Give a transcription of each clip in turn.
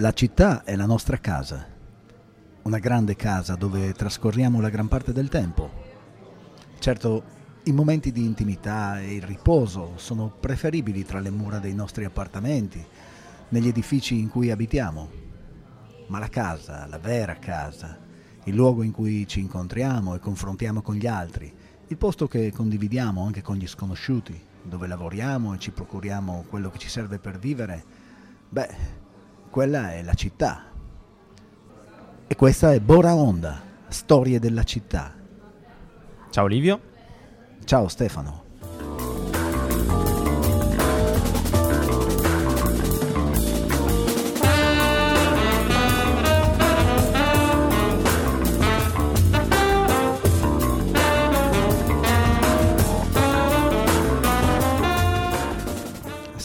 La città è la nostra casa, una grande casa dove trascorriamo la gran parte del tempo. Certo, i momenti di intimità e il riposo sono preferibili tra le mura dei nostri appartamenti, negli edifici in cui abitiamo. Ma la casa, la vera casa, il luogo in cui ci incontriamo e confrontiamo con gli altri, il posto che condividiamo anche con gli sconosciuti, dove lavoriamo e ci procuriamo quello che ci serve per vivere, beh, quella è la città. E questa è Bora Onda, Storie della città. Ciao Livio. Ciao Stefano.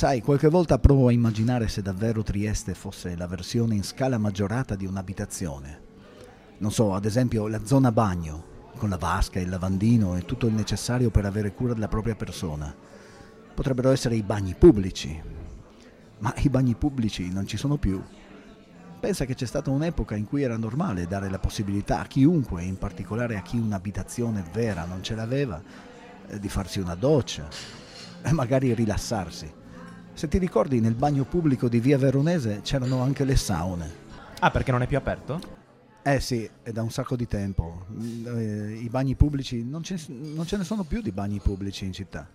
Sai, qualche volta provo a immaginare se davvero Trieste fosse la versione in scala maggiorata di un'abitazione. Non so, ad esempio la zona bagno, con la vasca, il lavandino e tutto il necessario per avere cura della propria persona. Potrebbero essere i bagni pubblici, ma i bagni pubblici non ci sono più. Pensa che c'è stata un'epoca in cui era normale dare la possibilità a chiunque, in particolare a chi un'abitazione vera non ce l'aveva, eh, di farsi una doccia e magari rilassarsi. Se ti ricordi, nel bagno pubblico di via Veronese c'erano anche le saune. Ah, perché non è più aperto? Eh sì, è da un sacco di tempo. Eh, I bagni pubblici, non ce, non ce ne sono più di bagni pubblici in città.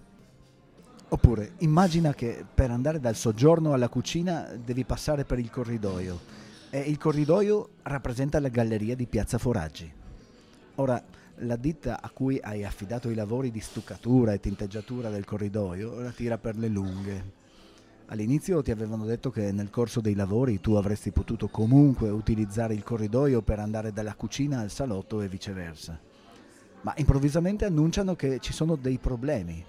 Oppure, immagina che per andare dal soggiorno alla cucina devi passare per il corridoio e il corridoio rappresenta la galleria di Piazza Foraggi. Ora, la ditta a cui hai affidato i lavori di stuccatura e tinteggiatura del corridoio la tira per le lunghe All'inizio ti avevano detto che nel corso dei lavori tu avresti potuto comunque utilizzare il corridoio per andare dalla cucina al salotto e viceversa. Ma improvvisamente annunciano che ci sono dei problemi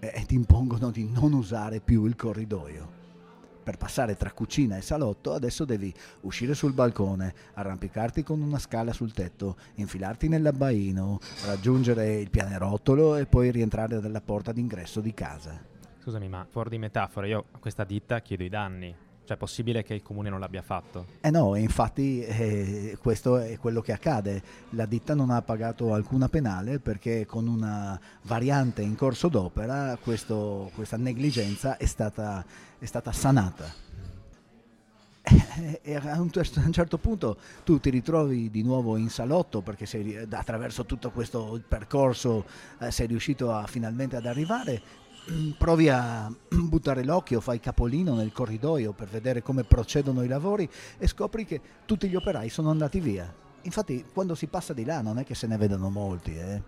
e ti impongono di non usare più il corridoio. Per passare tra cucina e salotto adesso devi uscire sul balcone, arrampicarti con una scala sul tetto, infilarti nell'abbaino, raggiungere il pianerottolo e poi rientrare dalla porta d'ingresso di casa. Scusami, ma fuori di metafora, io a questa ditta chiedo i danni. Cioè, è possibile che il comune non l'abbia fatto? Eh no, infatti eh, questo è quello che accade. La ditta non ha pagato alcuna penale perché con una variante in corso d'opera questo, questa negligenza è stata, è stata sanata. Eh, e a un, certo punto tu ti ritrovi di nuovo in salotto perché sei, attraverso tutto questo percorso eh, sei riuscito a, finalmente ad arrivare provi a buttare l'occhio, fai capolino nel corridoio per vedere come procedono i lavori e scopri che tutti gli operai sono andati via. Infatti quando si passa di là non è che se ne vedano molti, eh.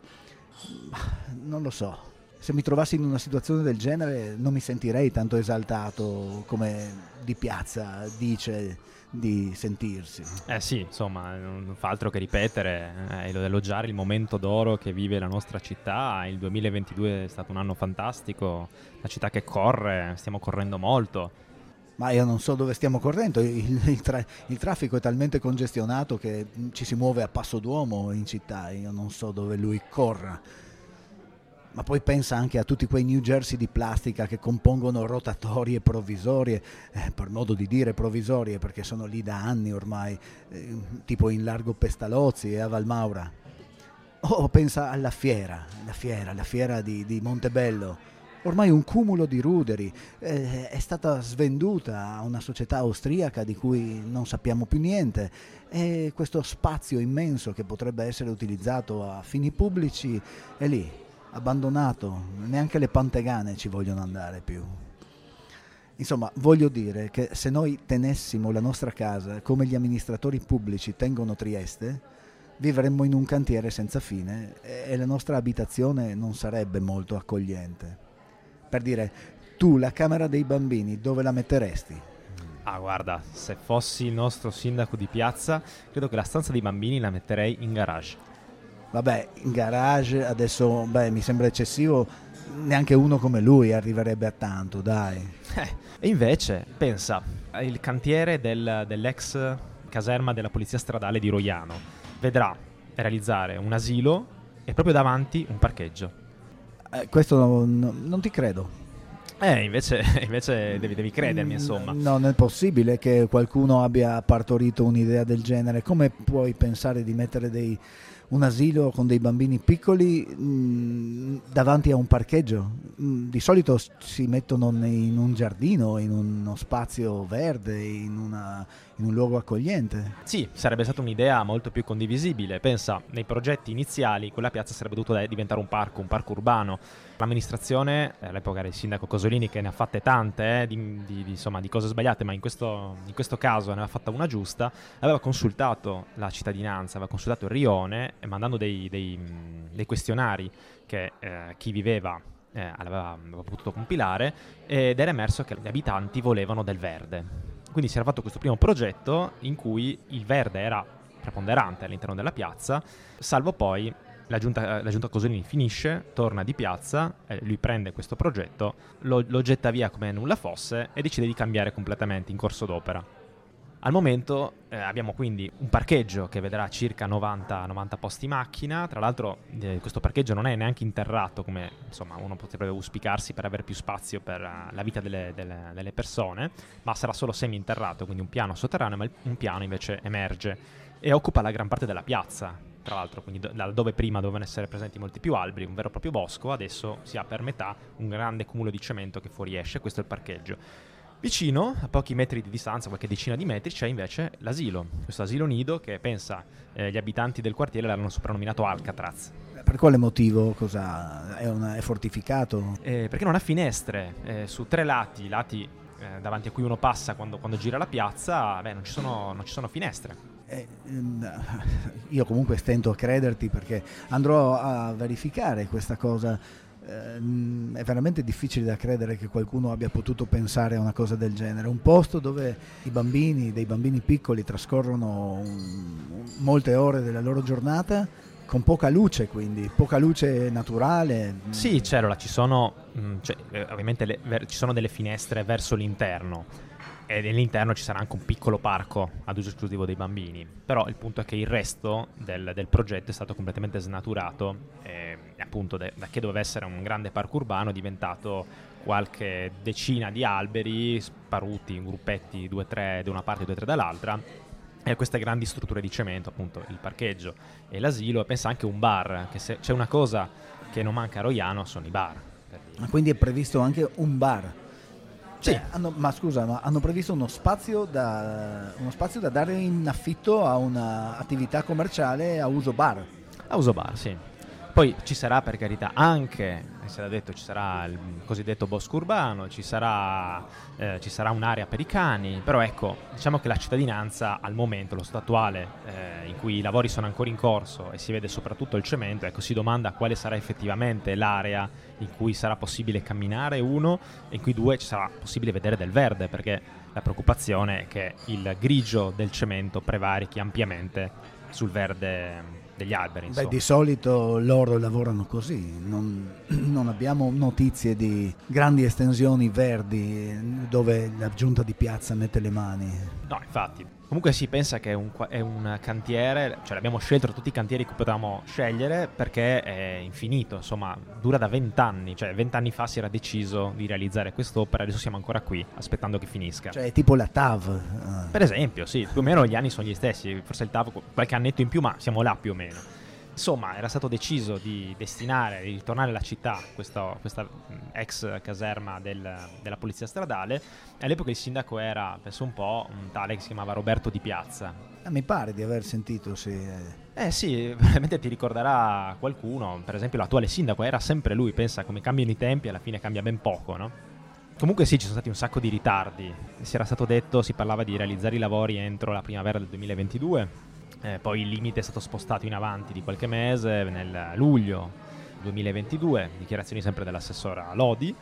non lo so. Se mi trovassi in una situazione del genere non mi sentirei tanto esaltato come di piazza dice di sentirsi. Eh sì, insomma, non fa altro che ripetere eh, ed elogiare il momento d'oro che vive la nostra città. Il 2022 è stato un anno fantastico, la città che corre, stiamo correndo molto. Ma io non so dove stiamo correndo, il, il, tra- il, traffico è talmente congestionato che ci si muove a passo d'uomo in città, io non so dove lui corra ma poi pensa anche a tutti quei New Jersey di plastica che compongono rotatorie provvisorie, eh, per modo di dire provvisorie perché sono lì da anni ormai, eh, tipo in Largo Pestalozzi e a Valmaura. O pensa alla fiera, la fiera, la fiera di, di Montebello, ormai un cumulo di ruderi, eh, è stata svenduta a una società austriaca di cui non sappiamo più niente. E questo spazio immenso che potrebbe essere utilizzato a fini pubblici è lì, abbandonato, neanche le pantegane ci vogliono andare più. Insomma, voglio dire che se noi tenessimo la nostra casa come gli amministratori pubblici tengono Trieste, vivremmo in un cantiere senza fine e la nostra abitazione non sarebbe molto accogliente. Per dire, tu la camera dei bambini dove la metteresti? Ah, guarda, se fossi il nostro sindaco di piazza, credo che la stanza dei bambini la metterei in garage. Vabbè, in garage adesso beh, mi sembra eccessivo, neanche uno come lui arriverebbe a tanto, dai. Eh, e invece, pensa, il cantiere del, dell'ex caserma della polizia stradale di Roiano vedrà realizzare un asilo e proprio davanti un parcheggio. Eh, questo non, non ti credo. Eh, invece, invece devi, devi, credermi, insomma. Non è possibile che qualcuno abbia partorito un'idea del genere. Come puoi pensare di mettere dei, un asilo con dei bambini piccoli mh, mm, davanti a un parcheggio. Mh, mm, di solito si mettono in un giardino, in uno spazio verde, in, una, in, un luogo accogliente. Sì, sarebbe stata un'idea molto più condivisibile. Pensa, nei progetti iniziali quella piazza sarebbe dovuta diventare un parco, un parco urbano. L'amministrazione, eh, all'epoca era il sindaco Cosolini che ne ha fatte tante eh, di, di, insomma, di, cose sbagliate, ma in questo, in questo caso ne aveva fatta una giusta, aveva consultato la cittadinanza, aveva consultato il rione mandando dei, dei, dei questionari che eh, chi viveva eh, aveva, aveva, potuto compilare ed era emerso che gli abitanti volevano del verde. Quindi si era fatto questo primo progetto in cui il verde era preponderante all'interno della piazza, salvo poi la giunta, la giunta Cosolini finisce, torna di piazza, eh, lui prende questo progetto, lo, lo getta via come nulla fosse e decide di cambiare completamente in corso d'opera. Al momento eh, abbiamo quindi un parcheggio che vedrà circa 90, 90 posti macchina, tra l'altro eh, questo parcheggio non è neanche interrato come insomma, uno potrebbe auspicarsi per avere più spazio per uh, la vita delle, delle, delle, persone, ma sarà solo semi-interrato, quindi un piano sotterraneo, ma un piano invece emerge e occupa la gran parte della piazza, tra l'altro, quindi do, dove prima dovevano essere presenti molti più alberi, un vero e proprio bosco, adesso si ha per metà un grande cumulo di cemento che fuoriesce, questo è il parcheggio. Vicino, a pochi metri di distanza, qualche decina di metri, c'è invece l'asilo, questo asilo nido che pensa eh, gli abitanti del quartiere l'hanno soprannominato Alcatraz. Per quale motivo? È, una, è, fortificato? Eh, perché non ha finestre, eh, su tre lati, lati eh, davanti a cui uno passa quando, quando gira la piazza, beh, non, ci sono, non ci sono finestre. Eh, io comunque stento a crederti perché andrò a verificare questa cosa Ehm, è veramente difficile da credere che qualcuno abbia potuto pensare a una cosa del genere. Un posto dove i bambini, dei bambini piccoli, trascorrono molte ore della loro giornata con poca luce, quindi poca luce naturale. Sì, c'era, ci sono, mm, cioè, eh, ovviamente le, ci sono delle finestre verso l'interno e nell'interno ci sarà anche un piccolo parco ad uso esclusivo dei bambini. Però il punto è che il resto del, del progetto è stato completamente snaturato e appunto de, da che doveva essere un grande parco urbano è diventato qualche decina di alberi sparuti in gruppetti, due o tre da una parte e due o tre dall'altra e queste grandi strutture di cemento, appunto il parcheggio e l'asilo e pensa anche un bar, che se c'è una cosa che non manca a Roiano sono i bar. Quindi è previsto anche un bar? Sì. Eh, hanno, ma scusa, ma hanno previsto uno spazio, da, uno spazio da dare in affitto a un'attività commerciale a uso bar? A uso bar, sì. Poi ci sarà per carità anche, si era detto, ci sarà il cosiddetto bosco urbano, ci sarà, eh, ci sarà, un'area per i cani, però ecco, diciamo che la cittadinanza al momento, lo stato attuale, eh, in cui i lavori sono ancora in corso e si vede soprattutto il cemento, ecco, si domanda quale sarà effettivamente l'area in cui sarà possibile camminare, uno, e in cui due ci sarà possibile vedere del verde, perché la preoccupazione è che il grigio del cemento prevarichi ampiamente sul verde degli alberi. Beh, di solito loro lavorano così, non, non, abbiamo notizie di grandi estensioni verdi dove la giunta di piazza mette le mani. No, infatti. Comunque si pensa che è un, è un, cantiere, cioè l'abbiamo scelto tra tutti i cantieri che potevamo scegliere perché è infinito, insomma dura da vent'anni, cioè vent'anni fa si era deciso di realizzare quest'opera, adesso siamo ancora qui aspettando che finisca. Cioè è tipo la TAV. Per esempio, sì, più o meno gli anni sono gli stessi, forse il TAV qualche annetto in più, ma siamo là più o meno. Insomma, era stato deciso di destinare, di ritornare alla città, questa, questa ex caserma del, della polizia stradale. All'epoca il sindaco era, penso un po', un tale che si chiamava Roberto Di Piazza. Ah, mi pare di aver sentito, sì. Eh sì, veramente ti ricorderà qualcuno, per esempio l'attuale sindaco era sempre lui, pensa come cambiano i tempi, alla fine cambia ben poco, no? Comunque sì, ci sono stati un sacco di ritardi. Si era stato detto, si parlava di realizzare i lavori entro la primavera del 2022 eh, poi il limite è stato spostato in avanti di qualche mese, nel luglio 2022, dichiarazioni sempre dell'assessora Lodi.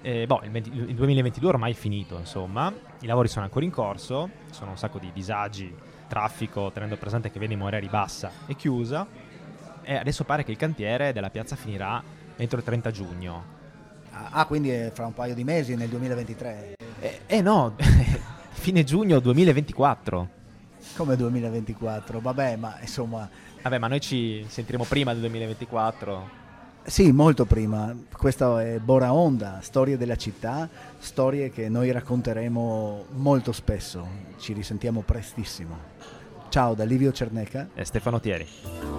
Eh, boh, il, 20, il, 2022 ormai è finito, insomma, i lavori sono ancora in corso, sono un sacco di disagi, traffico, tenendo presente che Veni Moreri bassa e chiusa, e adesso pare che il cantiere della piazza finirà entro il 30 giugno. Ah, quindi è fra un paio di mesi, nel 2023? Eh, eh no, fine giugno 2024. Come 2024? Vabbè, ma insomma... Vabbè, ma noi ci sentiremo prima del 2024. Sì, molto prima. Questa è Bora Onda, storie della città, storie che noi racconteremo molto spesso. Ci risentiamo prestissimo. Ciao da Livio Cerneca e Stefano Thieri.